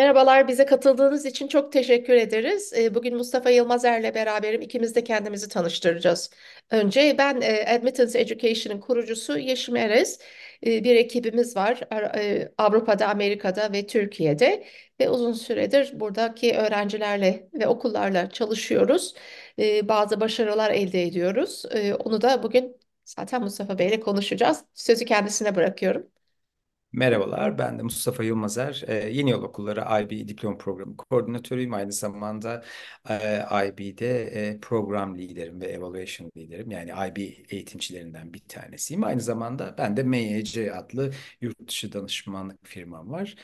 Merhabalar, bize katıldığınız için çok teşekkür ederiz. Ee, Bugün Mustafa Yılmazer'le beraberim. İkimiz de kendimizi tanıştıracağız. Önce ben e, Admittance Education'ın kurucusu Yeşim Erez. Ee, Bir ekibimiz var Ar- e, Avrupa'da, Amerika'da ve Türkiye'de ve uzun süredir buradaki öğrencilerle ve okullarla çalışıyoruz. Bazı başarılar elde ediyoruz. Onu da bugün zaten Mustafa Bey'le konuşacağız. Sözü kendisine bırakıyorum. Merhabalar, ben de Mustafa Yılmazer. Ee, Yeni Yol Okulları IB Diploma Programı koordinatörüyüm. Aynı zamanda e, IB'de e, program liderim ve evaluation liderim. Yani IB eğitimcilerinden bir tanesiyim. Aynı zamanda ben de MYC adlı yurt dışı danışmanlık firmam var.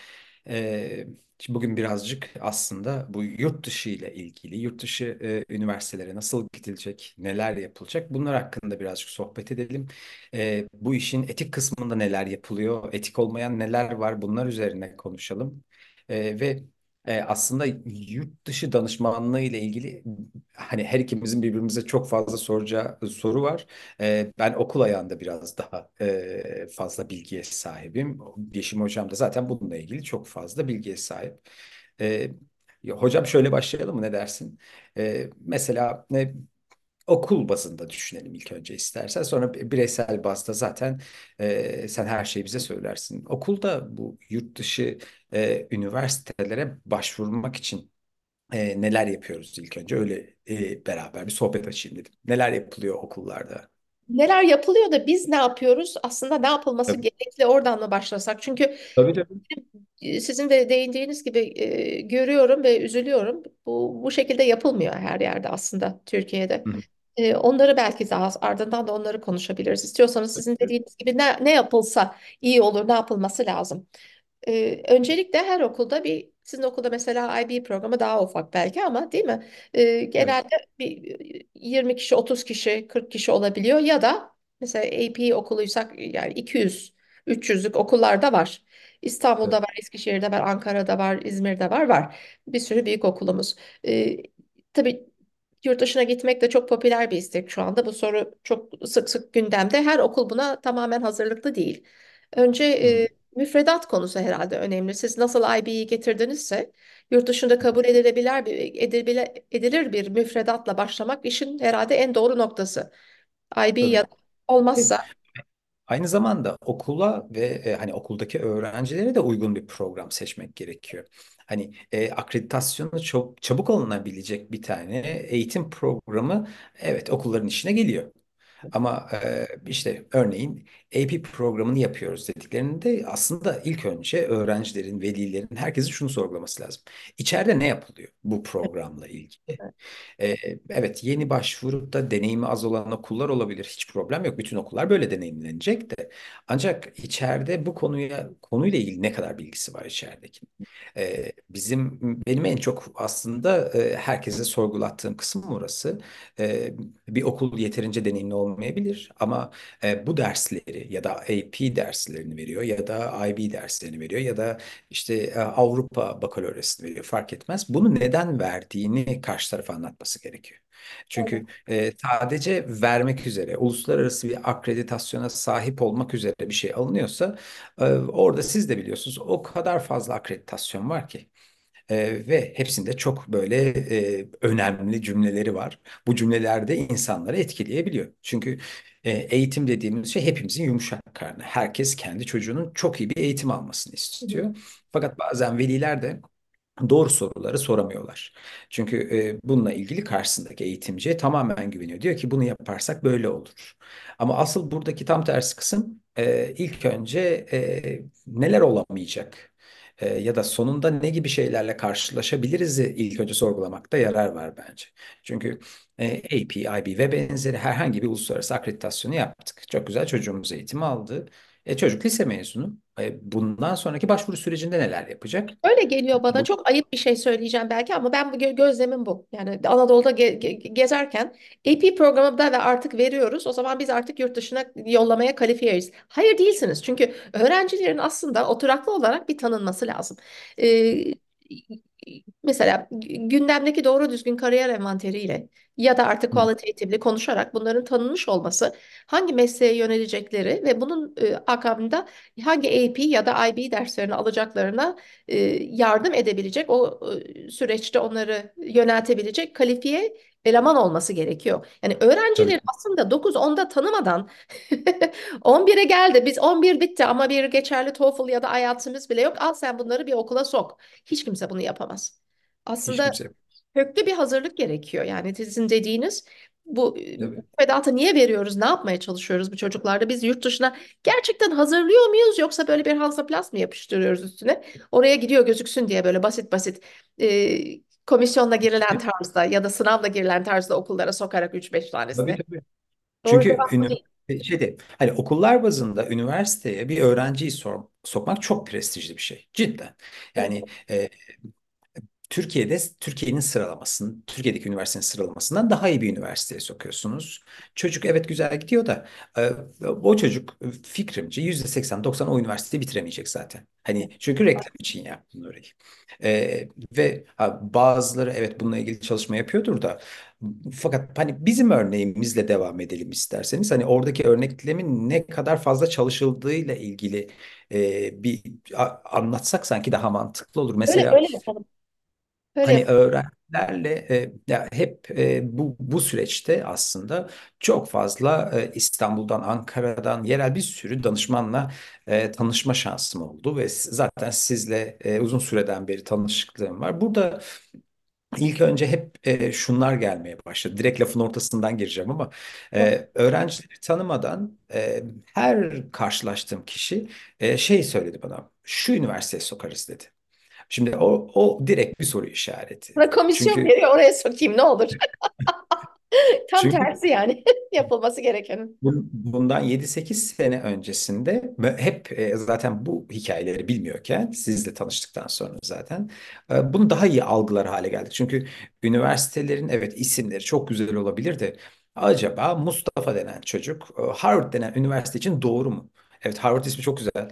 Şimdi bugün birazcık aslında bu yurt dışı ile ilgili, yurt dışı e, üniversitelere nasıl gidilecek, neler yapılacak bunlar hakkında birazcık sohbet edelim. Ee, bu işin etik kısmında neler yapılıyor, etik olmayan neler var bunlar üzerine konuşalım. Ee, ve e, aslında yurt dışı danışmanlığı ile ilgili hani her ikimizin birbirimize çok fazla soracağı soru var. Ee, ben okul ayağında biraz daha e, fazla bilgiye sahibim. Yeşim hocam da zaten bununla ilgili çok fazla bilgiye sahip. Ee, hocam şöyle başlayalım mı ne dersin? Ee, mesela ne okul bazında düşünelim ilk önce istersen. Sonra bireysel bazda zaten e, sen her şeyi bize söylersin. Okulda bu yurt dışı e, üniversitelere başvurmak için e, neler yapıyoruz ilk önce? Öyle e, beraber bir sohbet açayım dedim. Neler yapılıyor okullarda? Neler yapılıyor da biz ne yapıyoruz? Aslında ne yapılması Tabii gerekli oradan mı başlasak? Çünkü tabii. tabii. sizin de değindiğiniz gibi e, görüyorum ve üzülüyorum. Bu bu şekilde yapılmıyor her yerde aslında Türkiye'de. Hı. E, onları belki daha ardından da onları konuşabiliriz. İstiyorsanız sizin dediğiniz gibi ne ne yapılsa iyi olur, ne yapılması lazım. Ee, öncelikle her okulda bir sizin okulda mesela IB programı daha ufak belki ama değil mi? Evet. genelde bir 20 kişi, 30 kişi, 40 kişi olabiliyor ya da mesela AP okuluysak yani 200, 300'lük okullar da var. İstanbul'da var, Eskişehir'de var, Ankara'da var, İzmir'de var, var. Bir sürü büyük okulumuz. Ee, tabii yurt dışına gitmek de çok popüler bir istek şu anda. Bu soru çok sık sık gündemde. Her okul buna tamamen hazırlıklı değil. Önce e, müfredat konusu herhalde önemli. Siz nasıl IB'yi getirdinizse yurt dışında kabul edilebilir bir, edibile- edilir bir müfredatla başlamak işin herhalde en doğru noktası. IB Tabii. ya da olmazsa Aynı zamanda okula ve e, hani okuldaki öğrencilere de uygun bir program seçmek gerekiyor. Hani e, akreditasyonu çok çabuk alınabilecek bir tane eğitim programı evet okulların işine geliyor. Ama e, işte örneğin AP programını yapıyoruz dediklerinde aslında ilk önce öğrencilerin, velilerin, herkesin şunu sorgulaması lazım. İçeride ne yapılıyor bu programla ilgili? Ee, evet yeni başvurup da deneyimi az olan okullar olabilir. Hiç problem yok. Bütün okullar böyle deneyimlenecek de. Ancak içeride bu konuya konuyla ilgili ne kadar bilgisi var içerideki? Ee, bizim benim en çok aslında e, herkese sorgulattığım kısım orası. Ee, bir okul yeterince deneyimli olmayabilir ama e, bu dersleri ya da AP derslerini veriyor ya da IB derslerini veriyor ya da işte e, Avrupa Bakalorasını veriyor fark etmez. Bunu neden verdiğini karşı tarafa anlatması gerekiyor. Çünkü e, sadece vermek üzere, uluslararası bir akreditasyona sahip olmak üzere bir şey alınıyorsa e, orada siz de biliyorsunuz o kadar fazla akreditasyon var ki. E, ve hepsinde çok böyle e, önemli cümleleri var. Bu cümlelerde insanları etkileyebiliyor. Çünkü e, eğitim dediğimiz şey hepimizin yumuşak karnı. Herkes kendi çocuğunun çok iyi bir eğitim almasını istiyor. Fakat bazen veliler de doğru soruları soramıyorlar. Çünkü e, bununla ilgili karşısındaki eğitimciye tamamen güveniyor. Diyor ki bunu yaparsak böyle olur. Ama asıl buradaki tam tersi kısım e, ilk önce e, neler olamayacak e, ya da sonunda ne gibi şeylerle karşılaşabiliriz ilk önce sorgulamakta yarar var bence. Çünkü e, AP, IB ve benzeri herhangi bir uluslararası akreditasyonu yaptık. Çok güzel çocuğumuz eğitimi aldı. E, çocuk lise mezunu. E, bundan sonraki başvuru sürecinde neler yapacak? Öyle geliyor bana. Bu Çok ayıp bir şey söyleyeceğim belki ama ben bu gö- gözlemim bu. Yani Anadolu'da ge- ge- gezerken AP programında ve artık veriyoruz. O zaman biz artık yurt dışına yollamaya kalifiyeyiz. Hayır değilsiniz. Çünkü öğrencilerin aslında oturaklı olarak bir tanınması lazım. Ee, Mesela gü- gündemdeki doğru düzgün kariyer envanteriyle ya da artık Hı. qualitatively konuşarak bunların tanınmış olması hangi mesleğe yönelecekleri ve bunun e, akabında hangi AP ya da IB derslerini alacaklarına e, yardım edebilecek o e, süreçte onları yöneltebilecek kalifiye eleman olması gerekiyor. Yani Tabii. öğrencileri aslında 9-10'da tanımadan 11'e geldi biz 11 bitti ama bir geçerli TOEFL ya da IELTS'imiz bile yok al sen bunları bir okula sok. Hiç kimse bunu yapamaz. Aslında köklü bir hazırlık gerekiyor. Yani sizin dediğiniz bu Tabii. müfredatı niye veriyoruz? Ne yapmaya çalışıyoruz bu çocuklarda? Biz yurt dışına gerçekten hazırlıyor muyuz yoksa böyle bir Hansaplast mı yapıştırıyoruz üstüne? Oraya gidiyor gözüksün diye böyle basit basit e, komisyonla girilen tarzda ya da sınavla girilen tarzda okullara sokarak üç beş Tabii tanesini. tabii. Doğru Çünkü ünü, değil. şeyde, hani okullar bazında üniversiteye bir öğrenciyi sor- sokmak çok prestijli bir şey. Cidden. Evet. Yani e, Türkiye'de Türkiye'nin sıralamasının, Türkiye'deki üniversitenin sıralamasından daha iyi bir üniversiteye sokuyorsunuz. Çocuk evet güzel gidiyor da e, o çocuk fikrimce %80-90 o üniversiteyi bitiremeyecek zaten. Hani çünkü reklam için yaptın orayı. E, ve ha, bazıları evet bununla ilgili çalışma yapıyordur da fakat hani bizim örneğimizle devam edelim isterseniz. Hani oradaki örneklemin ne kadar fazla çalışıldığıyla ilgili e, bir a- anlatsak sanki daha mantıklı olur. Öyle Mesela öyle yapalım. Öyle Hani öğrencilerle e, ya hep e, bu bu süreçte aslında çok fazla e, İstanbul'dan, Ankara'dan yerel bir sürü danışmanla e, tanışma şansım oldu ve zaten sizle e, uzun süreden beri tanışıklığım var. Burada ilk önce hep e, şunlar gelmeye başladı. Direkt lafın ortasından gireceğim ama e, öğrencileri tanımadan e, her karşılaştığım kişi e, şey söyledi bana. Şu üniversiteye sokarız dedi. Şimdi o, o direkt bir soru işareti. Buna komisyon Çünkü veriyor oraya sokayım ne olur. Tam çünkü tersi yani yapılması gerekenin. bun- bundan yedi sekiz sene öncesinde hep e, zaten bu hikayeleri bilmiyorken sizle tanıştıktan sonra zaten e, bunu daha iyi algılar hale geldik. Çünkü üniversitelerin evet isimleri çok güzel olabilir de acaba Mustafa denen çocuk e, Harvard denen üniversite için doğru mu? Evet Harvard ismi çok güzel.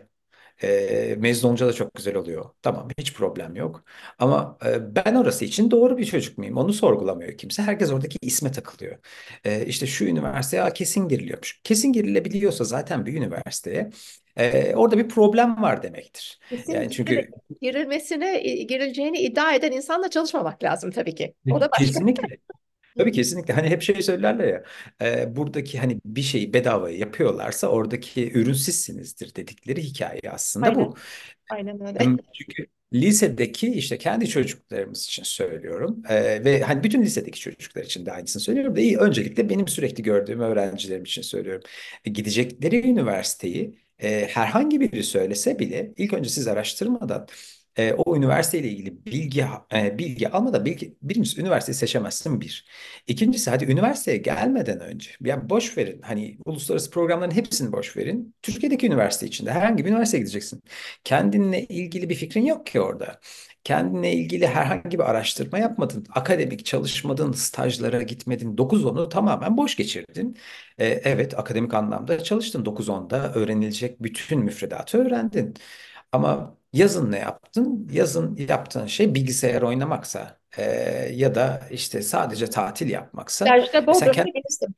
E, mezun olunca da çok güzel oluyor. Tamam hiç problem yok. Ama e, ben orası için doğru bir çocuk muyum? Onu sorgulamıyor kimse. Herkes oradaki isme takılıyor. E, işte şu üniversiteye kesin giriliyormuş. Kesin girilebiliyorsa zaten bir üniversiteye e, orada bir problem var demektir. Kesin Yani çünkü girilmesine, girileceğini iddia eden insanla çalışmamak lazım tabii ki. O da başka. kesinlikle Tabii kesinlikle hani hep şey söylerler ya e, buradaki hani bir şeyi bedavaya yapıyorlarsa oradaki ürün sizsinizdir dedikleri hikaye aslında Aynen, bu. aynen öyle. Çünkü lisedeki işte kendi çocuklarımız için söylüyorum Ee, ve hani bütün lisedeki çocuklar için de aynısını söylüyorum da iyi öncelikle benim sürekli gördüğüm öğrencilerim için söylüyorum. E, gidecekleri üniversiteyi e, herhangi biri söylese bile ilk önce siz araştırmadan e, o üniversiteyle ilgili bilgi e, bilgi almadan bilgi, birincisi üniversiteyi seçemezsin bir. İkincisi hadi üniversiteye gelmeden önce ya boş verin hani uluslararası programların hepsini boş verin. Türkiye'deki üniversite içinde herhangi bir üniversiteye gideceksin. Kendinle ilgili bir fikrin yok ki orada. Kendinle ilgili herhangi bir araştırma yapmadın. Akademik çalışmadın, stajlara gitmedin. 9-10'u tamamen boş geçirdin. Ee, evet, akademik anlamda çalıştın. 9-10'da öğrenilecek bütün müfredatı öğrendin. Ama yazın ne yaptın? Yazın yaptığın şey bilgisayar oynamaksa e, ya da işte sadece tatil yapmaksa e sen Bodrum'da gezdim.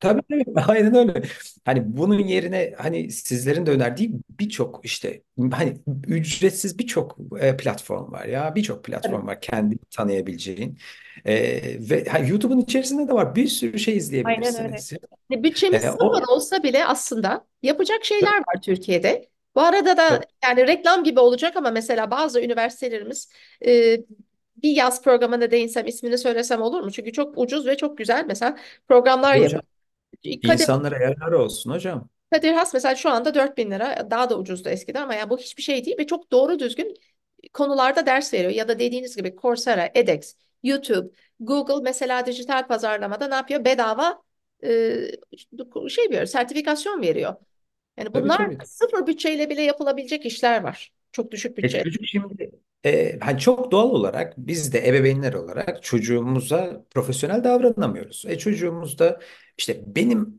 Tabii tabii aynen öyle. Hani bunun yerine hani sizlerin de önerdiği birçok işte hani ücretsiz birçok e, platform var ya birçok platform var kendini tanıyabileceğin E, ve ha, YouTube'un içerisinde de var bir sürü şey aynen öyle. izleyebilirsiniz. Hani Bütçemiz E, sıfır o olsa bile aslında yapacak şeyler var Türkiye'de. Bu arada da yani reklam gibi olacak ama mesela bazı üniversitelerimiz e, bir yaz programına değinsem ismini söylesem olur mu? Çünkü çok ucuz ve çok güzel mesela programlar hocam yapıyor. insanlara yarar olsun hocam. Kadir Has mesela şu anda 4000 lira daha da ucuzdu eskiden ama ya bu hiçbir şey değil ve çok doğru düzgün konularda ders veriyor. Ya da dediğiniz gibi Coursera, edX, YouTube, Google mesela dijital pazarlamada ne yapıyor? Bedava e, şey veriyor, sertifikasyon veriyor. Yani Tabii bunlar tabii. sıfır bütçeyle bile yapılabilecek işler var. Çok düşük E bütçe. çocuk şimdi e, hani çok doğal olarak biz de ebeveynler olarak çocuğumuza profesyonel davranamıyoruz. E çocuğumuz da işte benim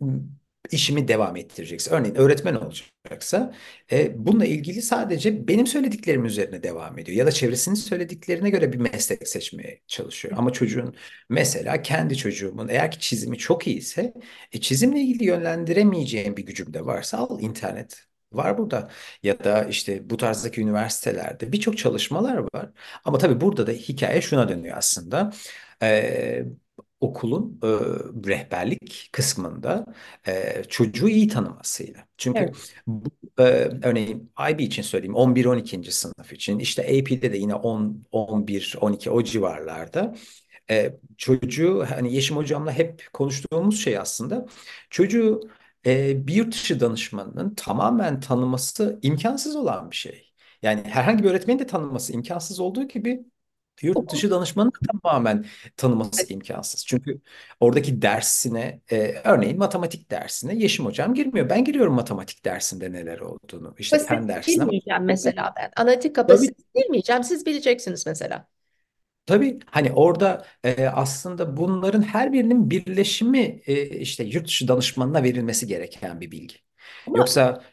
işimi devam ettirecekse, örneğin öğretmen olacaksa e, bununla ilgili sadece benim söylediklerim üzerine devam ediyor. Ya da çevresinin söylediklerine göre bir meslek seçmeye çalışıyor. Ama çocuğun mesela kendi çocuğumun eğer ki çizimi çok iyiyse e, çizimle ilgili yönlendiremeyeceğim bir gücüm de varsa al internet. Var burada ya da işte bu tarzdaki üniversitelerde birçok çalışmalar var. Ama tabii burada da hikaye şuna dönüyor aslında. Ee, okulun e, rehberlik kısmında e, çocuğu iyi tanımasıyla. Çünkü Evet. bu, e, örneğin IB için söyleyeyim 11-12. sınıf için işte AP'de de yine 10, 11, 12 o civarlarda e, çocuğu hani Yeşim hocamla hep konuştuğumuz şey aslında çocuğu e, bir yurt dışı danışmanının tamamen tanıması imkansız olan bir şey. Yani herhangi bir öğretmenin de tanıması imkansız olduğu gibi Yurt dışı danışmanı da tamamen tanıması imkansız. Çünkü oradaki dersine, e, örneğin matematik dersine Yeşim hocam girmiyor. Ben giriyorum matematik dersinde neler olduğunu. İşte fen kapasitesi dersine. bilmeyeceğim mesela ben. Analitik Tabii, kapasitesi bilmeyeceğim. Siz bileceksiniz mesela. tabii. Hani orada e, aslında bunların her birinin birleşimi e, işte yurt dışı danışmanına verilmesi gereken bir bilgi. Ama Yoksa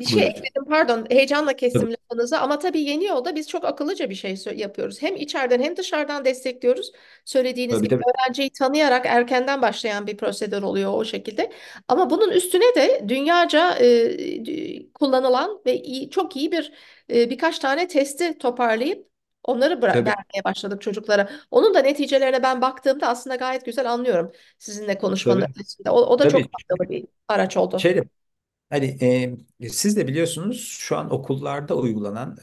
Bir şey hocam. ekledim pardon heyecanla Tabii, kestim lafınızı ama tabii yeni yolda biz çok akıllıca bir şey yapıyoruz. Hem içeriden hem dışarıdan destekliyoruz. Söylediğiniz tabii, gibi tabii. öğrenciyi tanıyarak erkenden başlayan bir prosedür oluyor o şekilde. Ama bunun üstüne de dünyaca e, kullanılan ve iyi, çok iyi bir e, birkaç tane testi toparlayıp onları bıra- Tabii, vermeye başladık çocuklara. Onun da neticelerine ben baktığımda aslında gayet güzel anlıyorum sizinle konuşmanın tabii. ötesinde. O, o da çok Tabii. faydalı bir araç oldu. Şey Hani e, siz de biliyorsunuz şu an okullarda uygulanan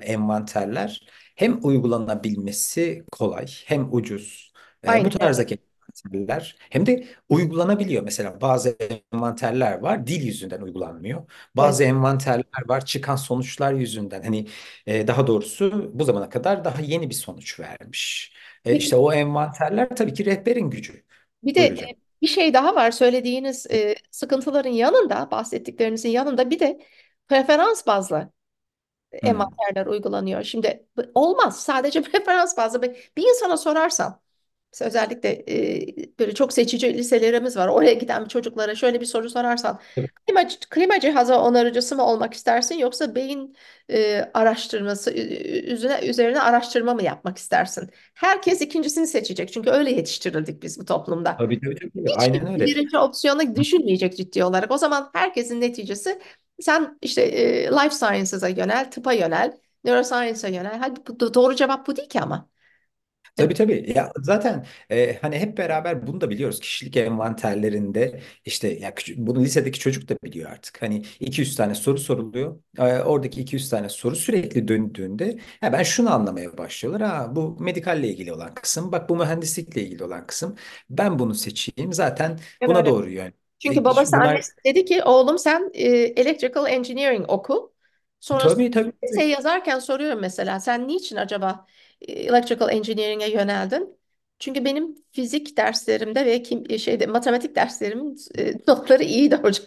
e, envanterler hem uygulanabilmesi kolay hem ucuz. E, bu Aynen öyle. tarzdaki envanterler hem de uygulanabiliyor. Mesela bazı envanterler var dil yüzünden uygulanmıyor. Evet. Bazı envanterler var çıkan sonuçlar yüzünden. Hani e, daha doğrusu bu zamana kadar daha yeni bir sonuç vermiş. E, Bir, işte o envanterler tabii ki rehberin gücü. bir de e, hocam. Bir şey daha var söylediğiniz e, sıkıntıların yanında, bahsettiklerinizin yanında bir de preferans bazlı Hmm. envanterler uygulanıyor. Şimdi olmaz sadece preferans bazlı. Bir insana sorarsan, mesela özellikle e, böyle çok seçici liselerimiz var. Oraya giden çocuklara şöyle bir soru sorarsan, klima, klima cihazı onarıcısı mı olmak istersin yoksa beyin e, araştırması üzerine, üzerine araştırma mı yapmak istersin? Herkes ikincisini seçecek. Çünkü öyle yetiştirildik biz bu toplumda. Tabii tabii tabii. Hiç Aynen öyle. birinci opsiyonu düşünmeyecek ciddi olarak. O zaman herkesin neticesi sen işte e, life sciences'a yönel, tıpa yönel, neuroscience'a yönel. Halbuki bu doğru cevap bu değil ki ama. Tabii tabii. Ya zaten e, hani hep beraber bunu da biliyoruz. Kişilik envanterlerinde işte ya küçük, bunu lisedeki çocuk da biliyor artık. Hani 200 tane soru soruluyor. E, oradaki 200 tane soru sürekli döndüğünde ha, ben şunu anlamaya başlıyorlar. Ha, bu medikalle ilgili olan kısım. Bak bu mühendislikle ilgili olan kısım. Ben bunu seçeyim. Zaten buna Evet. doğru yön. Çünkü babası bunlar annesi dedi ki oğlum sen e, electrical engineering oku. Sonrasında tabii tabii. tabii. yazarken soruyorum mesela sen niçin acaba electrical engineering'e yöneldin? Çünkü benim fizik derslerimde ve kim, e, şeyde matematik derslerimin e, notları iyiydi hocam.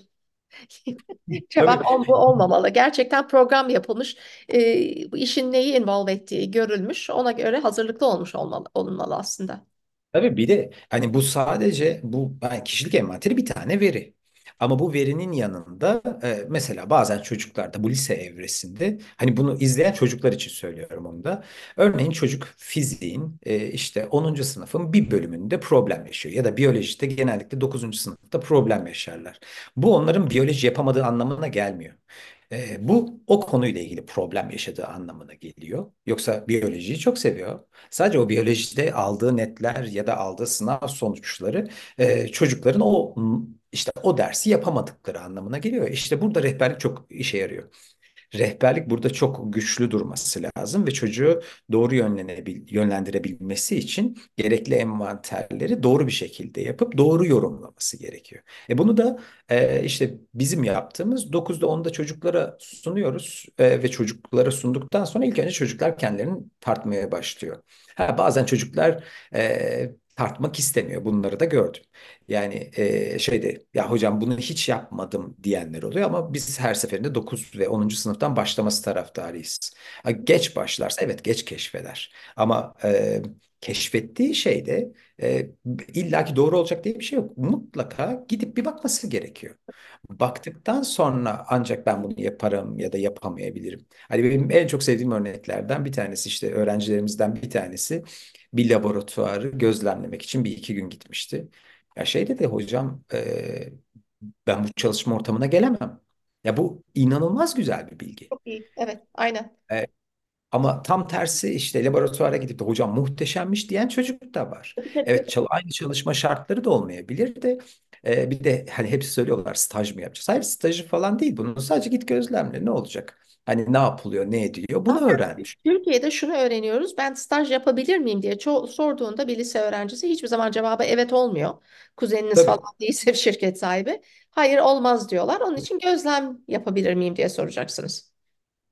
Cevap bu olmamalı. Gerçekten program yapılmış, e, bu işin neyi involve ettiği görülmüş. Ona göre hazırlıklı olmuş olmalı, olunmalı aslında. Tabii bir de hani bu sadece bu yani kişilik envanteri bir tane veri. Ama bu verinin yanında e, mesela bazen çocuklarda bu lise evresinde hani bunu izleyen çocuklar için söylüyorum onu da. Örneğin çocuk fiziğin e, işte onuncu sınıfın bir bölümünde problem yaşıyor ya da biyolojide genellikle dokuzuncu sınıfta problem yaşarlar. Bu onların biyoloji yapamadığı anlamına gelmiyor. E, bu o konuyla ilgili problem yaşadığı anlamına geliyor. Yoksa biyolojiyi çok seviyor. Sadece o biyolojide aldığı netler ya da aldığı sınav sonuçları e, çocukların o işte o dersi yapamadıkları anlamına geliyor. İşte burada rehberlik çok işe yarıyor. Rehberlik burada çok güçlü durması lazım ve çocuğu doğru yönlenebil, yönlendirebilmesi için gerekli envanterleri doğru bir şekilde yapıp doğru yorumlaması gerekiyor. E bunu da e, işte bizim yaptığımız 9'da 10'da çocuklara sunuyoruz e, ve çocuklara sunduktan sonra ilk önce çocuklar kendilerini tartmaya başlıyor. Ha, bazen çocuklar e, tartmak istemiyor. Bunları da gördüm. Yani e, şeyde ya hocam bunu hiç yapmadım diyenler oluyor ama biz her seferinde 9 ve onuncu sınıftan başlaması taraftarıyız. Geç başlarsa evet geç keşfeder. Ama e, keşfettiği şey de e, illaki doğru olacak diye bir şey yok. Mutlaka gidip bir bakması gerekiyor. Baktıktan sonra ancak ben bunu yaparım ya da yapamayabilirim. Hani benim en çok sevdiğim örneklerden bir tanesi işte öğrencilerimizden bir tanesi bir laboratuvarı gözlemlemek için bir iki gün gitmişti. Ya şey dedi hocam e, ben bu çalışma ortamına gelemem. Ya bu inanılmaz güzel bir bilgi. Çok iyi. Evet, aynen. E, ama tam tersi işte laboratuvara gidip de hocam muhteşemmiş diyen çocuk da var. Evet çal aynı çalışma şartları da olmayabilir de e, bir de hani hepsi söylüyorlar staj mı yapacağız? Hayır stajı falan değil bunun sadece git gözlemle ne olacak? Hani ne yapılıyor ne ediliyor bunu Zaten öğrenmiş. Türkiye'de şunu öğreniyoruz. Ben staj yapabilir miyim diye ço- sorduğunda bir lise öğrencisi hiçbir zaman cevabı evet olmuyor. Kuzeniniz falan Tabii. değilse bir şirket sahibi. Hayır olmaz diyorlar. Onun için gözlem yapabilir miyim diye soracaksınız.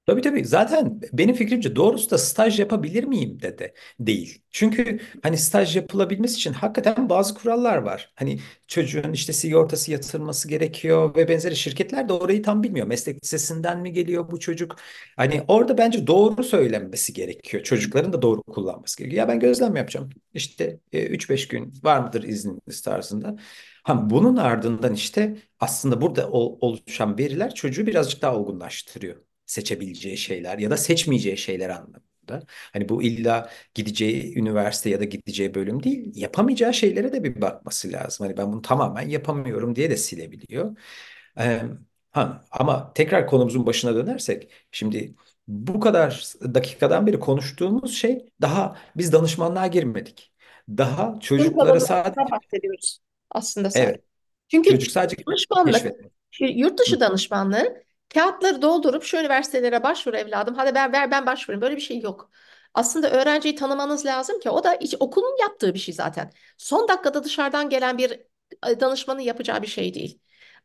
Tabii tabii. Zaten benim fikrimce doğrusu da staj yapabilir miyim de de değil. Çünkü hani staj yapılabilmesi için hakikaten bazı kurallar var. Hani çocuğun işte sigortası yatırılması gerekiyor ve benzeri şirketler de orayı tam bilmiyor. Meslek lisesinden mi geliyor bu çocuk? Hani orada bence doğru söylenmesi gerekiyor. Çocukların da doğru kullanması gerekiyor. Ya ben gözlem yapacağım. İşte e, 3-5 gün var mıdır izniniz tarzında. Ha, bunun ardından işte aslında burada ol- oluşan veriler çocuğu birazcık daha olgunlaştırıyor seçebileceği şeyler ya da seçmeyeceği şeyler anlamında. Hani bu illa gideceği üniversite ya da gideceği bölüm değil, yapamayacağı şeylere de bir bakması lazım. Hani ben bunu tamamen yapamıyorum diye de silebiliyor. Ee, ha, ama tekrar konumuzun başına dönersek, şimdi bu kadar dakikadan beri konuştuğumuz şey daha biz danışmanlığa girmedik. Daha çocuklara sadece bahsediyoruz aslında sadece. evet Çünkü çocuk sadece danışmanlık, keşfetmek. yurt dışı danışmanlığı kağıtları doldurup şu üniversitelere başvur evladım. Hadi ben ver ben başvurayım. Böyle bir şey yok. Aslında öğrenciyi tanımanız lazım ki o da iç- okulun yaptığı bir şey zaten. Son dakikada dışarıdan gelen bir e, danışmanın yapacağı bir şey değil.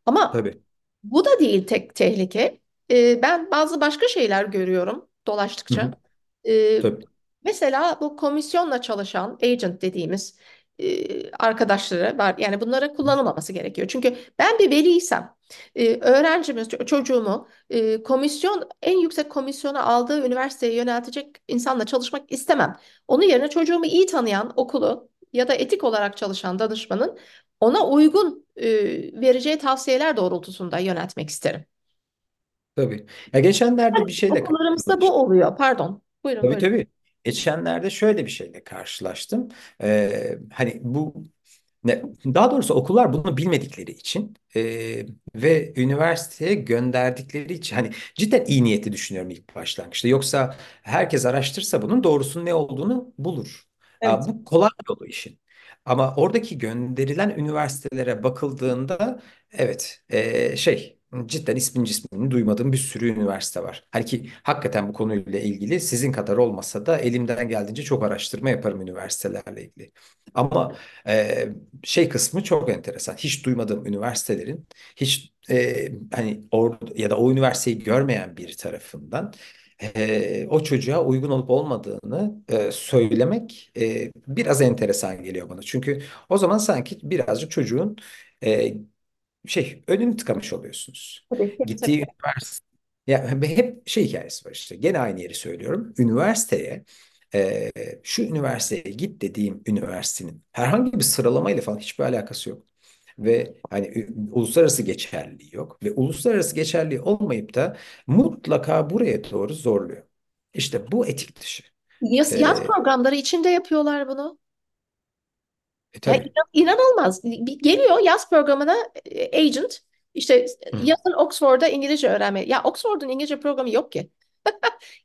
Ama tabii. bu da değil tek tehlike. Ee, ben bazı başka şeyler görüyorum Hı dolaştıkça. hı, Ee, tabii. mesela bu komisyonla çalışan agent dediğimiz e, arkadaşları var. Yani bunlara kullanılmaması gerekiyor. Çünkü ben bir veliysem e, öğrencimi, ço- çocuğumu e, komisyon en yüksek komisyonu aldığı üniversiteye yöneltecek insanla çalışmak istemem. Onun yerine çocuğumu iyi tanıyan okulu ya da etik olarak çalışan danışmanın ona uygun e, vereceği tavsiyeler doğrultusunda yöneltmek isterim. Tabii. Ya geçenlerde bir şeyle Okullarımızda bu oluyor. Pardon. Buyurun Tabii buyurun. tabii. Geçenlerde şöyle bir şeyle karşılaştım. Ee, hani bu ne, daha doğrusu okullar bunu bilmedikleri için e, ve üniversiteye gönderdikleri için hani cidden iyi niyeti düşünüyorum ilk başlangıçta. Yoksa herkes araştırsa bunun doğrusunun ne olduğunu bulur. Aa, Evet. bu kolay yolu işin. Ama oradaki gönderilen üniversitelere bakıldığında evet e, şey cidden ismini cismini duymadığım bir sürü üniversite var. Hani ki hakikaten bu konuyla ilgili sizin kadar olmasa da elimden geldiğince çok araştırma yaparım üniversitelerle ilgili. Ama ee, şey kısmı çok enteresan. Hiç duymadığım üniversitelerin hiç e, hani or ya da o üniversiteyi görmeyen biri tarafından e, o çocuğa uygun olup olmadığını e, söylemek e, biraz enteresan geliyor bana. Çünkü o zaman sanki birazcık çocuğun e, şey önünü tıkamış oluyorsunuz. Tabii, Gittiği tabii. üniversite ya hep şey hikayesi var işte. Gene aynı yeri söylüyorum. Üniversiteye e, şu üniversiteye git dediğim üniversitenin herhangi bir sıralamayla falan hiçbir alakası yok. Ve hani uluslararası geçerliliği yok. Ve uluslararası geçerliliği olmayıp da mutlaka buraya doğru zorluyor. İşte bu etik dışı. Yaz, yaz programları içinde yapıyorlar bunu. E Ya tabii. inan- inanılmaz. Geliyor yaz programına e, agent işte Hı yazın Oxford'da İngilizce öğrenme. Ya Oxford'un İngilizce programı yok ki.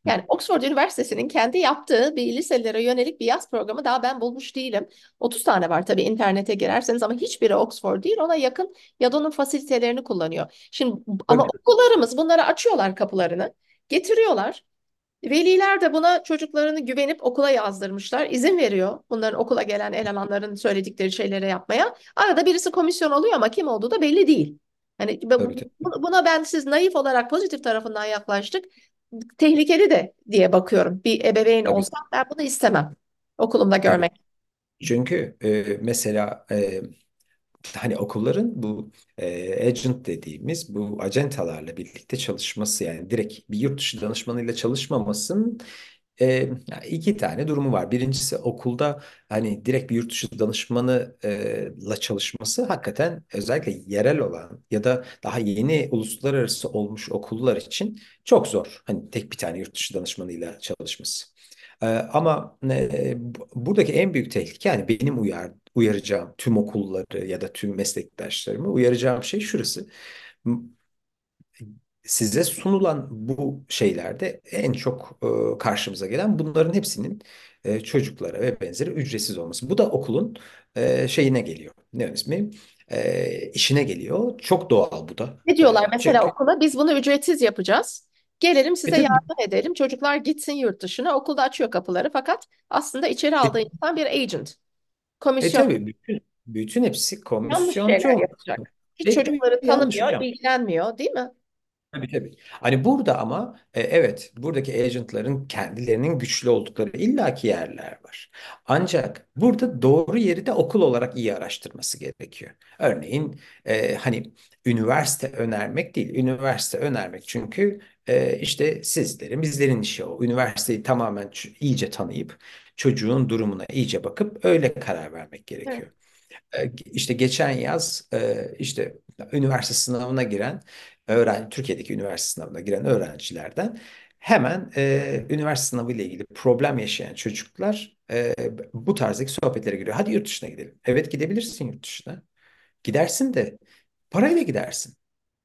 Yani Oxford Üniversitesi'nin kendi yaptığı bir liselere yönelik bir yaz programı daha ben bulmuş değilim. 30 tane var tabii internete girerseniz ama hiçbiri Oxford değil. Ona yakın ya da onun fasilitelerini kullanıyor. Şimdi ama Tabii. okullarımız bunlara açıyorlar kapılarını. Getiriyorlar. Veliler de buna çocuklarını güvenip okula yazdırmışlar. İzin veriyor bunların okula gelen elemanların söyledikleri şeylere yapmaya. Arada birisi komisyon oluyor ama kim olduğu da belli değil. Hani bu- buna ben siz naif olarak pozitif tarafından yaklaştık. Tehlikeli de diye bakıyorum. Bir ebeveyn Tabii. olsam ben bunu istemem okulumda görmek. Çünkü e, mesela e, hani okulların bu e, agent dediğimiz bu acentalarla birlikte çalışması yani direkt bir yurt dışı danışmanıyla çalışmamasının e, iki tane durumu var. Birincisi okulda hani direkt bir yurt dışı danışmanıyla çalışması hakikaten özellikle yerel olan ya da daha yeni uluslararası olmuş okullar için çok zor. Hani tek bir tane yurt dışı danışmanıyla çalışması. Ama e, bu- buradaki en büyük tehlike yani benim uyar, uyaracağım tüm okulları ya da tüm meslektaşlarımı uyaracağım şey şurası size sunulan bu şeylerde en çok e, karşımıza gelen bunların hepsinin e, çocuklara ve benzeri ücretsiz olması. Bu da okulun e, şeyine geliyor. Ne ismi? E, işine geliyor. Çok doğal bu da. Ne diyorlar E, mesela çünkü okula biz bunu ücretsiz yapacağız. Gelelim e size tabii, yardım edelim. Çocuklar gitsin yurt dışına. Okulda açıyor kapıları fakat aslında içeri e, aldığı insan bir agent. E Komisyon tabii bütün, bütün hepsi yanlış komisyoncu şeyler olmak. yapacak. Hiç gibi çocukları yanlış tanımıyor, hocam. ilgilenmiyor, değil mi? Tabii tabii. Hani burada ama e, evet buradaki agentların kendilerinin güçlü oldukları illaki yerler var. Ancak burada doğru yeri de okul olarak iyi araştırması gerekiyor. Örneğin e, hani üniversite önermek değil, üniversite önermek çünkü e, işte sizlerin, bizlerin işi o. Üniversiteyi tamamen ç- iyice tanıyıp çocuğun durumuna iyice bakıp öyle karar vermek Evet. gerekiyor. E, İşte geçen yaz işte üniversite sınavına giren öğrenci Türkiye'deki üniversite sınavına giren öğrencilerden hemen e, üniversite sınavı ile ilgili problem yaşayan çocuklar e, bu tarzdaki sohbetlere giriyor. Hadi yurt dışına gidelim. Evet gidebilirsin yurt dışına. Gidersin de parayla gidersin.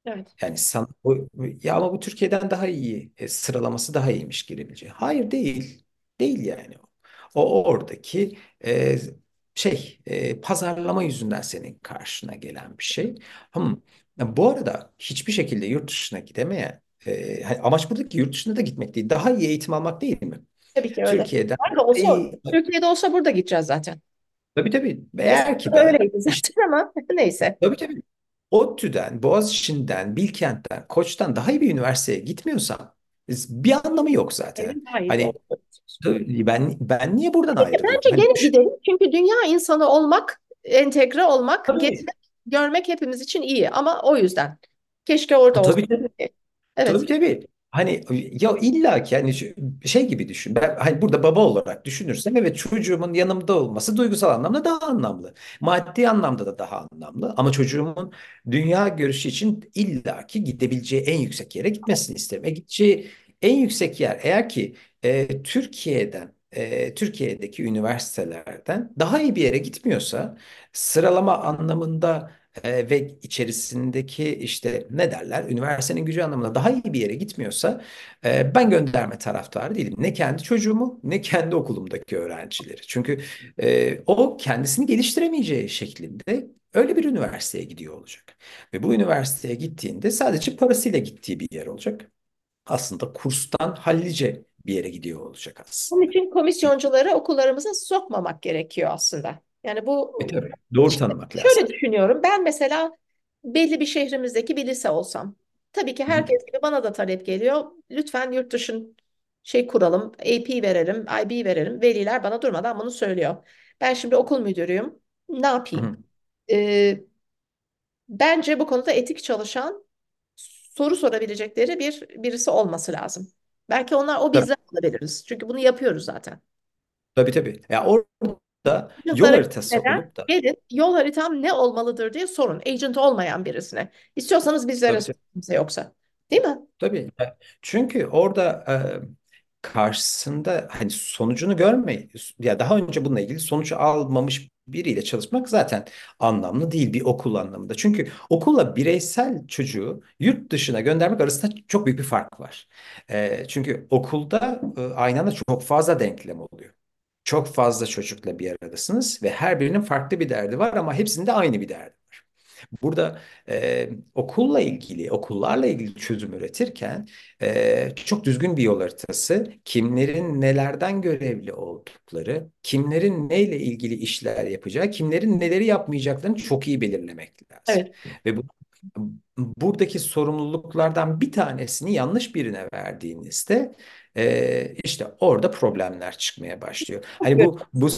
Evet. Yani san, o- ya ama bu Türkiye'den daha iyi e, sıralaması daha iyiymiş girebileceği. Hayır değil. Değil yani o. O oradaki e, şey e, pazarlama yüzünden senin karşına gelen bir şey. Hmm. Bu arada hiçbir şekilde yurt dışına gidemeyen e, hani amaç buradaki yurt dışına da gitmek değil. Daha iyi eğitim almak değil mi? Tabii ki öyle. Türkiye'den daha olsa, iyi Türkiye'de olsa burada gideceğiz zaten. tabii tabii eğer ki ben öyleydi işte zaten ama neyse. Tabii tabii. ODTÜ'den, Boğaziçi'nden, Bilkent'ten, Koç'tan daha iyi bir üniversiteye gitmiyorsam bir anlamı yok zaten. İyi Hani ben ben niye buradan ayrılayım? Bence Hani şu- gidelim. Çünkü dünya insanı olmak, entegre olmak, tabii gezmek, görmek hepimiz için iyi. Ama o yüzden. Keşke orada tabii tabii Evet. Tabii tabii. Hani ya illa ki yani şu- şey gibi düşün. Ben hani burada baba olarak düşünürsem evet çocuğumun yanımda olması duygusal anlamda daha anlamlı. Maddi anlamda da daha anlamlı. Ama çocuğumun dünya görüşü için illa ki gidebileceği en yüksek yere gitmesini isterim. E gideceği en yüksek yer eğer ki e, Türkiye'den e, Türkiye'deki üniversitelerden daha iyi bir yere gitmiyorsa sıralama anlamında e, ve içerisindeki işte ne derler üniversitenin gücü anlamında daha iyi bir yere gitmiyorsa e, ben gönderme taraftarı değilim. Ne kendi çocuğumu ne kendi okulumdaki öğrencileri. Çünkü e, o kendisini geliştiremeyeceği şeklinde öyle bir üniversiteye gidiyor olacak. Ve bu üniversiteye gittiğinde sadece parasıyla gittiği bir yer olacak. Aslında kurstan hallice bir yere gidiyor olacak Bunun aslında. için komisyoncuları okullarımıza sokmamak gerekiyor aslında. Yani E bu tabii doğru işte tanımak lazım. şöyle düşünüyorum. Ben mesela belli bir şehrimizdeki bir lise olsam. Tabii ki hı, herkes gibi bana da talep geliyor. Lütfen yurt dışın şey kuralım. AP verelim, IB verelim. Veliler bana durmadan bunu söylüyor. Ben şimdi okul müdürüyüm. Ne yapayım? hı. Ee, bence bu konuda etik çalışan soru sorabilecekleri bir birisi olması lazım. Belki onlar o bizden olabiliriz. Çünkü bunu yapıyoruz zaten. tabii. tabii. Ya orada yol haritası gitmeden olup da gelin yol haritam ne olmalıdır diye sorun. Agent olmayan birisine. İstiyorsanız bizlere tabii sorun kimse yoksa. Değil mi? Tabii. Çünkü orada e, karşısında hani sonucunu görme ya daha önce bununla ilgili sonuç almamış biriyle çalışmak zaten anlamlı değil bir okul anlamında. Çünkü okulla bireysel çocuğu yurt dışına göndermek arasında çok büyük bir fark var. E, çünkü okulda e, aynı anda çok fazla denklem oluyor. Çok fazla çocukla bir aradasınız ve her birinin farklı bir derdi var ama hepsinde aynı bir derdi. Burada e, okulla ilgili, okullarla ilgili çözüm üretirken e, çok düzgün bir yol haritası, kimlerin nelerden görevli oldukları, kimlerin neyle ilgili işler yapacağı, kimlerin neleri yapmayacaklarını çok iyi belirlemek lazım. Evet. Ve bu buradaki sorumluluklardan bir tanesini yanlış birine verdiğinizde e, işte orada problemler çıkmaya başlıyor. Hani bu bu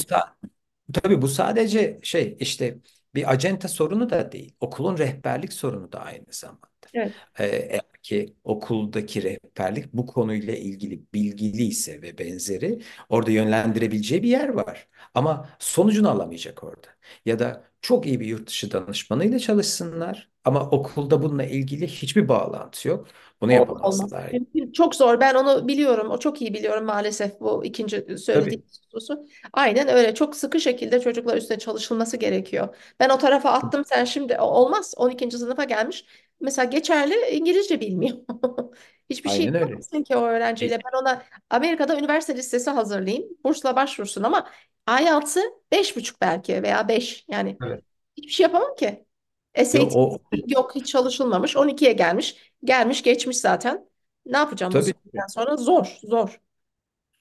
Tabii bu sadece şey işte bir acenta sorunu da değil. Okulun rehberlik sorunu da aynı zamanda. Evet. Ee, eğer ki okuldaki rehberlik bu konuyla ilgili bilgiliyse ve benzeri orada yönlendirebileceği bir yer var. Ama sonucunu alamayacak orada. Ya da çok iyi bir yurt dışı danışmanıyla çalışsınlar ama okulda bununla ilgili hiçbir bağlantı yok. Bunu yapamazlar. Çok zor. Ben onu biliyorum. O çok iyi biliyorum maalesef bu ikinci Tabii. söylediğim hususu. Aynen öyle. Çok sıkı şekilde çocuklar üstüne çalışılması gerekiyor. Ben o tarafa attım. Sen şimdi olmaz. 12. sınıfa gelmiş. Mesela geçerli İngilizce bilmiyor. Hiçbir şey Aynen öyle. yapamazsın ki o öğrenciyle. Ben ona Amerika'da üniversite listesi hazırlayayım. Bursla başvursun ama IELTS'ı beş buçuk belki veya beş. Yani Evet. hiçbir şey yapamam ki. Yo, SAT o yok hiç çalışılmamış. 12'ye gelmiş. Gelmiş geçmiş zaten. Ne yapacağım bu tabii. saatten sonra? Zor, zor.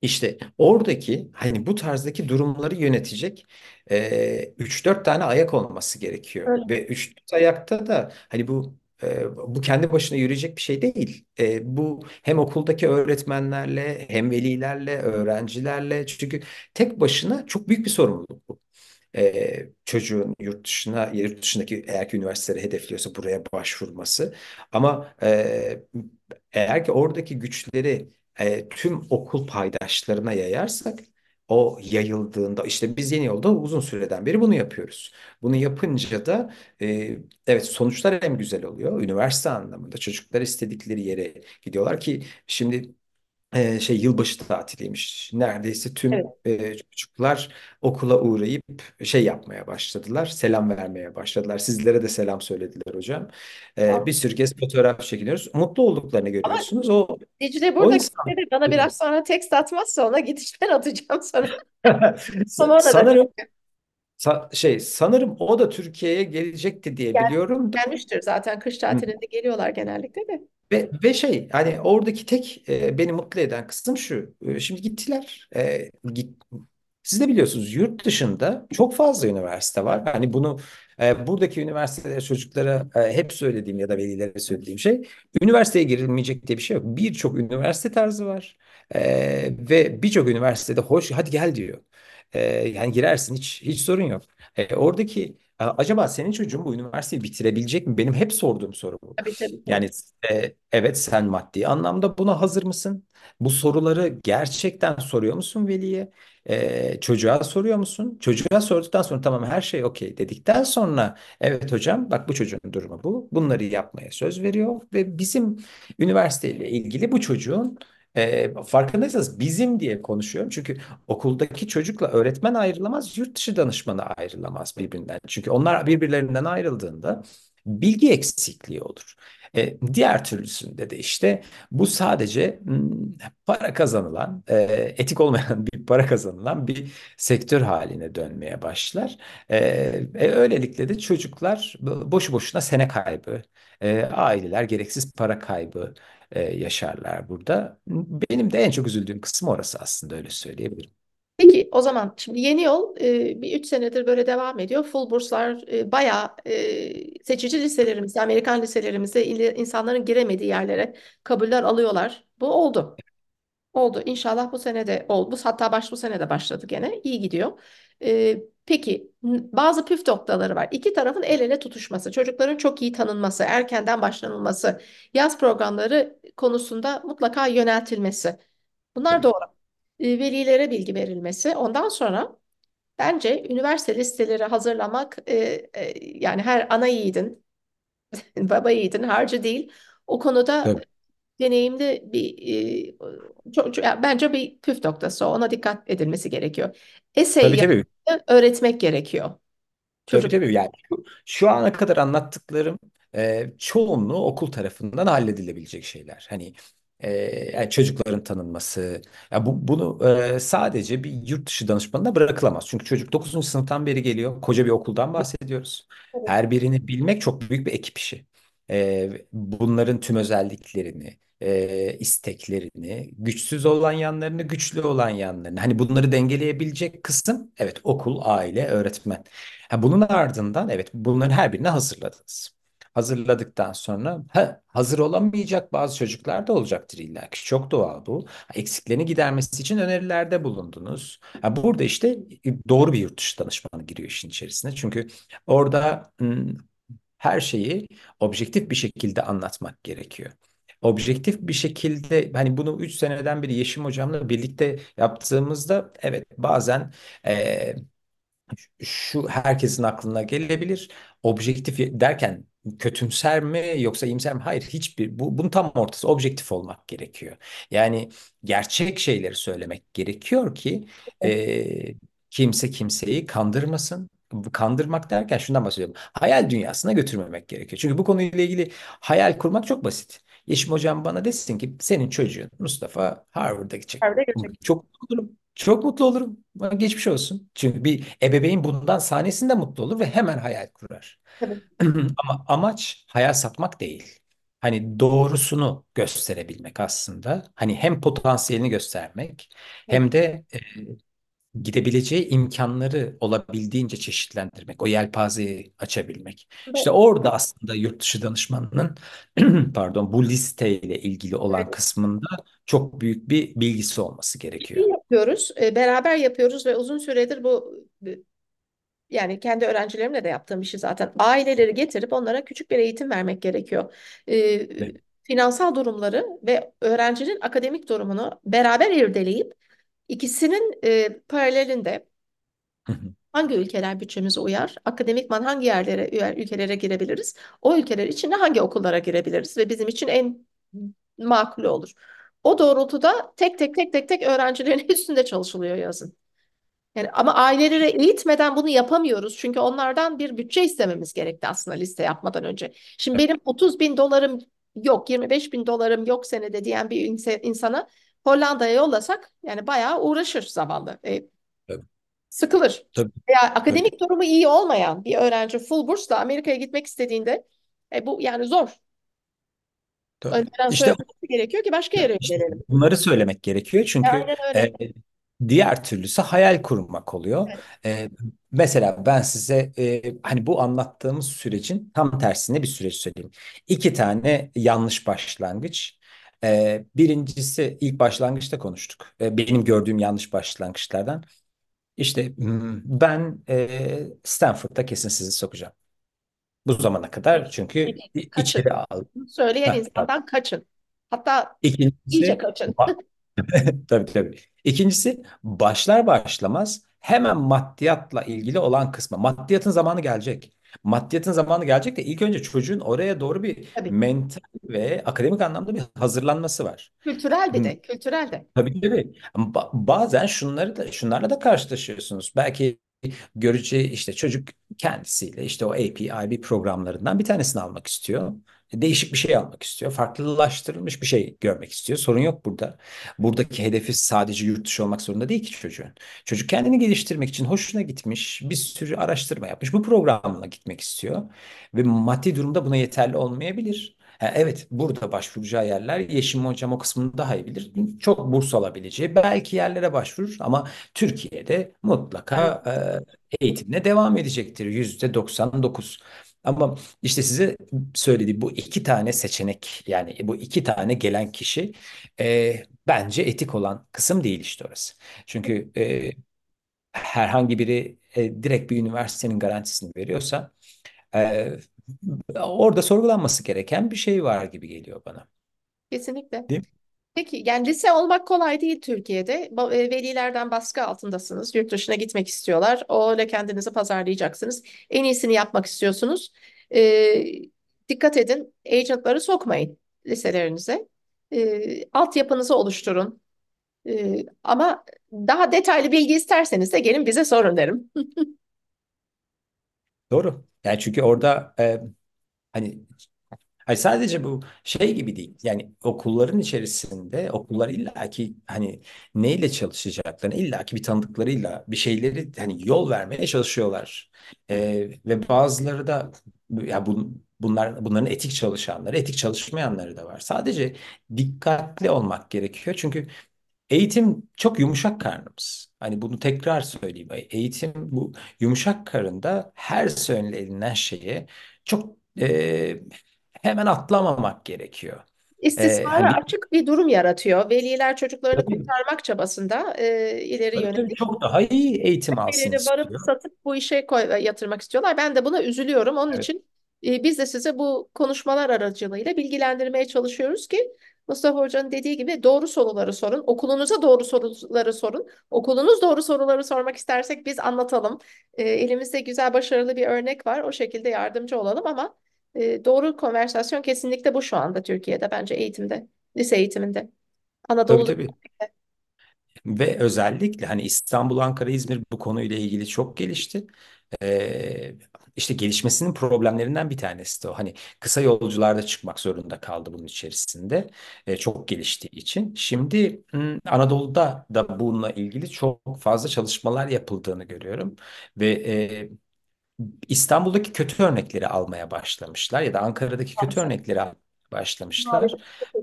İşte oradaki hani bu tarzdaki durumları yönetecek e, 3-4 tane ayak olması gerekiyor. Öyle. Ve 3-4 ayakta da hani bu e, bu kendi başına yürüyecek bir şey değil. E, bu hem okuldaki öğretmenlerle hem velilerle, öğrencilerle çünkü tek başına çok büyük bir sorumluluk bu. E, çocuğun yurt dışına, yurt dışındaki eğer ki üniversiteleri hedefliyorsa buraya başvurması. Ama e, eğer ki oradaki güçleri e, tüm okul paydaşlarına yayarsak o yayıldığında işte biz Yeni Yolda uzun süreden beri bunu yapıyoruz. Bunu yapınca da e, evet sonuçlar hem güzel oluyor. Üniversite anlamında çocuklar istedikleri yere gidiyorlar ki şimdi e, şey yılbaşı tatiliymiş. Neredeyse Evet. tüm e, çocuklar okula uğrayıp şey yapmaya başladılar. Selam vermeye başladılar. Sizlere de selam söylediler hocam. E, bir sürü kez fotoğraf çekiniyoruz. Mutlu olduklarını Ama görüyorsunuz. O Dicle burada de bana biraz sonra tekst atmazsa ona gidişten atacağım sonra. Da Sanırım sa- şey sanırım o da Türkiye'ye gelecekti diye gel, biliyorum gelmiştir zaten. Kış tatilinde geliyorlar genellikle de. Ve, ve şey hani oradaki tek e, beni mutlu eden kısım şu. E, şimdi gittiler. E, git, siz de biliyorsunuz yurt dışında çok fazla üniversite var. Hani bunu e, buradaki üniversitelere çocuklara e, hep söylediğim ya da velilere söylediğim şey üniversiteye girilmeyecek diye bir şey yok. Birçok üniversite tarzı var. E, ve birçok üniversitede hoş hadi gel diyor. E, yani girersin hiç hiç sorun yok. E, oradaki acaba senin çocuğun bu üniversiteyi bitirebilecek mi? Benim hep sorduğum soru bu. Tabii tabii. Yani e, evet sen maddi anlamda buna hazır mısın? Bu soruları gerçekten soruyor musun veliye? E, çocuğa soruyor musun? Çocuğa sorduktan sonra tamam her şey okey dedikten sonra evet hocam bak bu çocuğun durumu bu. Bunları yapmaya söz veriyor ve bizim üniversiteyle ilgili bu çocuğun e, farkındaysanız bizim diye konuşuyorum. Çünkü okuldaki çocukla öğretmen ayrılamaz, yurt dışı danışmanı ayrılamaz birbirinden. Çünkü onlar birbirlerinden ayrıldığında bilgi eksikliği olur. E, diğer türlüsünde de işte bu sadece hmm, para kazanılan, e, etik olmayan bir para kazanılan bir sektör haline dönmeye başlar. E, e, öylelikle de çocuklar boşu boşuna sene kaybı, e, aileler gereksiz para kaybı e, yaşarlar burada. Benim de en çok üzüldüğüm kısım orası aslında öyle söyleyebilirim. Peki o zaman şimdi yeni yol e, bir üç senedir böyle devam ediyor. Full burslar e, bayağı e, seçici liselerimizde, Amerikan liselerimizde il- insanların giremediği yerlere kabuller alıyorlar. Bu oldu. Oldu. İnşallah bu sene de oldu. Hatta baş bu sene de başladı gene. İyi gidiyor. Ee, peki bazı püf noktaları var. İki tarafın el ele tutuşması, çocukların çok iyi tanınması, erkenden başlanılması, yaz programları konusunda mutlaka yöneltilmesi. Bunlar doğru. Ee, velilere bilgi verilmesi. Ondan sonra bence üniversite listeleri hazırlamak e, e, yani her ana yiğidin, baba yiğidin harcı değil. O konuda Tabii. Deneyimli bir e, çok, çok- yani bence bir püf noktası o. Ona dikkat edilmesi gerekiyor. Tabii tabii. yapmayı öğretmek gerekiyor. Tabii Çocuk tabii yani şu, şu ana kadar anlattıklarım e, çoğunluğu okul tarafından halledilebilecek şeyler. Hani e, yani çocukların tanınması ya bu bunu e, sadece bir yurt dışı danışmanına bırakılamaz. Çünkü çocuk dokuzuncu sınıftan beri geliyor. Koca bir okuldan bahsediyoruz. Her birini bilmek çok büyük bir ekip işi. E, bunların tüm özelliklerini, e, isteklerini, güçsüz olan yanlarını, güçlü olan yanlarını. Hani bunları dengeleyebilecek kısım evet okul, aile, öğretmen. Ha, bunun ardından evet bunların her birini hazırladınız. Hazırladıktan sonra ha, hazır olamayacak bazı çocuklar da olacaktır illa ki. Çok doğal bu. Eksiklerini gidermesi için önerilerde bulundunuz. Ha, burada işte doğru bir yurt dışı danışmanı giriyor işin içerisine. Çünkü orada Her şeyi objektif bir şekilde anlatmak gerekiyor. Objektif bir şekilde hani bunu 3 seneden beri Yeşim hocamla birlikte yaptığımızda evet bazen eee, şu herkesin aklına gelebilir. Objektif derken kötümser mi yoksa iyimser mi? Hayır, hiçbir bu bunun tam ortası objektif olmak gerekiyor. Yani gerçek şeyleri söylemek gerekiyor ki e, kimse kimseyi kandırmasın. Kandırmak derken şundan bahsediyorum. Hayal dünyasına götürmemek gerekiyor. Çünkü bu konuyla ilgili hayal kurmak çok basit. Yeşim hocam bana desin ki senin çocuğun Mustafa Harvard'a gidecek. Harvard'a girecek. Çok mutlu olurum. Çok mutlu olurum. Geçmiş olsun. Çünkü bir ebeveyn bundan sahnesinde mutlu olur ve hemen hayal kurar. Tabii. Ama amaç hayal satmak değil. Hani doğrusunu gösterebilmek aslında. Hani hem potansiyelini göstermek hem de e, gidebileceği imkanları olabildiğince çeşitlendirmek, o yelpazeyi açabilmek. İşte Ve- orada aslında yurt dışı danışmanının pardon bu listeyle ilgili olan evet. kısmında çok büyük bir bilgisi olması İyi gerekiyor. yapıyoruz, e, beraber yapıyoruz ve uzun süredir bu e, yani kendi öğrencilerimle de yaptığım bir şey zaten. Aileleri getirip onlara küçük bir eğitim vermek gerekiyor. E, Evet. finansal durumları ve öğrencinin akademik durumunu beraber irdeleyip ikisinin e, paralelinde hangi ülkeler bütçemize uyar, akademikman hangi yerlere, üye- ülkelere girebiliriz, o ülkeler içinde hangi okullara girebiliriz ve bizim için en makul olur. O doğrultuda tek tek tek tek tek öğrencilerin üstünde çalışılıyor yazın. Yani ama aileleri eğitmeden bunu yapamıyoruz. Çünkü onlardan bir bütçe istememiz gerekti aslında liste yapmadan önce. Şimdi Evet. benim 30 bin dolarım yok, 25 bin dolarım yok senede diyen bir insana Hollanda'ya yollasak yani bayağı uğraşır zavallı. E, Tabii. sıkılır. Tabii. Veya Tabii. akademik durumu iyi olmayan bir öğrenci full bursla Amerika'ya gitmek istediğinde e, bu yani zor. Tabii. Önceden İşte gerekiyor ki başka yere İşte yönelelim. bunları söylemek gerekiyor çünkü e, diğer türlüsü hayal kurmak oluyor. Evet. E, mesela ben size e, hani bu anlattığımız sürecin tam tersine bir süreç söyleyeyim. İki tane yanlış başlangıç. E, birincisi ilk başlangıçta konuştuk. E, benim gördüğüm yanlış başlangıçlardan. İşte hmm, ben e, Stanford'da kesin sizi sokacağım. Bu zamana kadar çünkü i- Kaçın. içeri aldım. Söyleyen insandan kaçın. Hatta iyice İkincisi kaçın. Tabii tabii. İkincisi başlar başlamaz hemen maddiyatla ilgili olan kısmı. Maddiyatın zamanı gelecek. Maddiyatın zamanı gelecek de ilk önce çocuğun oraya doğru bir Tabii. mental ve akademik anlamda bir hazırlanması var. Kültürel bir Hmm, de, kültürel de. Tabii tabii. Ama ba- bazen şunları da şunlarla da karşılaşıyorsunuz. Belki göreceği işte çocuk kendisiyle işte o API programlarından bir tanesini almak istiyor. Değişik bir şey almak istiyor. Farklılaştırılmış bir şey görmek istiyor. Sorun yok burada. Buradaki hedefi sadece yurt dışı olmak zorunda değil ki çocuğun. Çocuk kendini geliştirmek için hoşuna gitmiş, bir sürü araştırma yapmış. Bu programla gitmek istiyor. Ve maddi durumda buna yeterli olmayabilir. Evet, burada başvuracağı yerler Yeşim Hocam o kısmını daha iyi bilir. Çok burs alabileceği belki yerlere başvurur ama Türkiye'de mutlaka e, eğitimine devam edecektir. Yüzde 99. Ama işte size söylediğim bu iki tane seçenek yani bu iki tane gelen kişi e, bence etik olan kısım değil işte orası. Çünkü e, herhangi biri e, direkt bir üniversitenin garantisini veriyorsa e, orada sorgulanması gereken bir şey var gibi geliyor bana. Kesinlikle. Değil mi? Peki yani lise olmak kolay değil Türkiye'de. E, Velilerden baskı altındasınız. Yurt dışına gitmek istiyorlar. O öyle kendinizi pazarlayacaksınız. En iyisini yapmak istiyorsunuz. Ee, dikkat edin. Agentları sokmayın liselerinize. Ee, altyapınızı oluşturun. Ee, ama daha detaylı bilgi isterseniz de gelin bize sorun derim. Doğru. Yani çünkü orada e, hani Hayır, sadece bu şey gibi değil. Yani okulların içerisinde okullar illaki hani neyle çalışacaklarını illaki bir tanıdıklarıyla bir şeyleri hani yol vermeye çalışıyorlar. Ee, ve bazıları da ya bu, bunlar bunların etik çalışanları, etik çalışmayanları da var. Sadece dikkatli olmak gerekiyor. Çünkü Eğitim çok yumuşak karnımız. Hani bunu tekrar söyleyeyim. Eğitim bu yumuşak karında her söylenilen şeye çok e, hemen atlamamak gerekiyor. E, İstismara hani açık bir durum yaratıyor. Veliler çocuklarını tabii, kurtarmak çabasında e, ileri tabii, yönelik çok daha iyi eğitim alsın Birini varıp istiyor. satıp bu işe koy, yatırmak istiyorlar. Ben de buna üzülüyorum. Onun Evet. için E, biz de size bu konuşmalar aracılığıyla bilgilendirmeye çalışıyoruz ki Mustafa Hoca'nın dediği gibi doğru soruları sorun. Okulunuza doğru soruları sorun. Okulunuz doğru soruları sormak istersek biz anlatalım. E, elimizde güzel, başarılı bir örnek var. O şekilde yardımcı olalım ama e, doğru konversasyon kesinlikle bu şu anda Türkiye'de bence eğitimde, lise eğitiminde. Tabii Anadolu'da. tabii. Ve özellikle hani İstanbul, Ankara, İzmir bu konuyla ilgili çok gelişti. Ee, işte gelişmesinin problemlerinden bir tanesi de o. Hani kısa yolcularda çıkmak zorunda kaldı bunun içerisinde. Ee, çok geliştiği için. Şimdi Anadolu'da da bununla ilgili çok fazla çalışmalar yapıldığını görüyorum. Ve e, İstanbul'daki kötü örnekleri almaya başlamışlar ya da Ankara'daki kötü örnekleri almaya başlamışlar.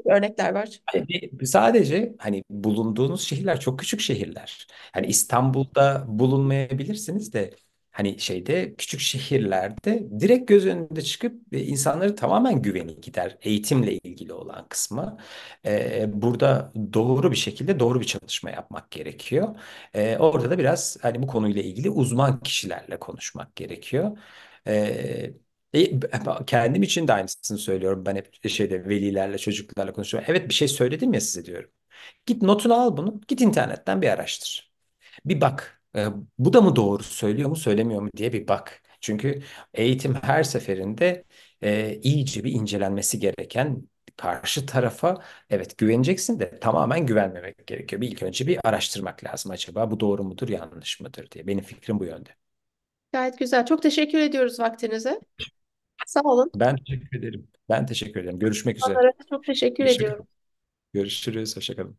Örnekler var. Hani sadece hani bulunduğunuz şehirler çok küçük şehirler. Hani İstanbul'da bulunmayabilirsiniz de hani şeyde küçük şehirlerde direkt göz önünde çıkıp e, insanları tamamen güveni gider eğitimle ilgili olan kısmı. Ee, burada doğru bir şekilde doğru bir çalışma yapmak gerekiyor. Ee, orada da biraz hani bu konuyla ilgili uzman kişilerle konuşmak gerekiyor. Ee, e, kendim için de aynısını söylüyorum. Ben hep şeyde velilerle, çocuklarla konuşuyorum. Evet bir şey söyledim ya size diyorum. Git notunu al bunu. Git internetten bir araştır. Bir bak. E, bu da mı doğru söylüyor mu, söylemiyor mu diye bir bak. Çünkü eğitim her seferinde e, iyice bir incelenmesi gereken karşı tarafa evet güveneceksin de tamamen güvenmemek gerekiyor. Bir ilk önce bir araştırmak lazım acaba bu doğru mudur, yanlış mıdır diye. Benim fikrim bu yönde. Gayet güzel. Çok teşekkür ediyoruz vaktinize. Sağ olun. Ben teşekkür ederim. Ben teşekkür ederim. Görüşmek üzere. Onlara çok teşekkür Görüşürüz. ediyorum. Görüşürüz. Hoşça kalın.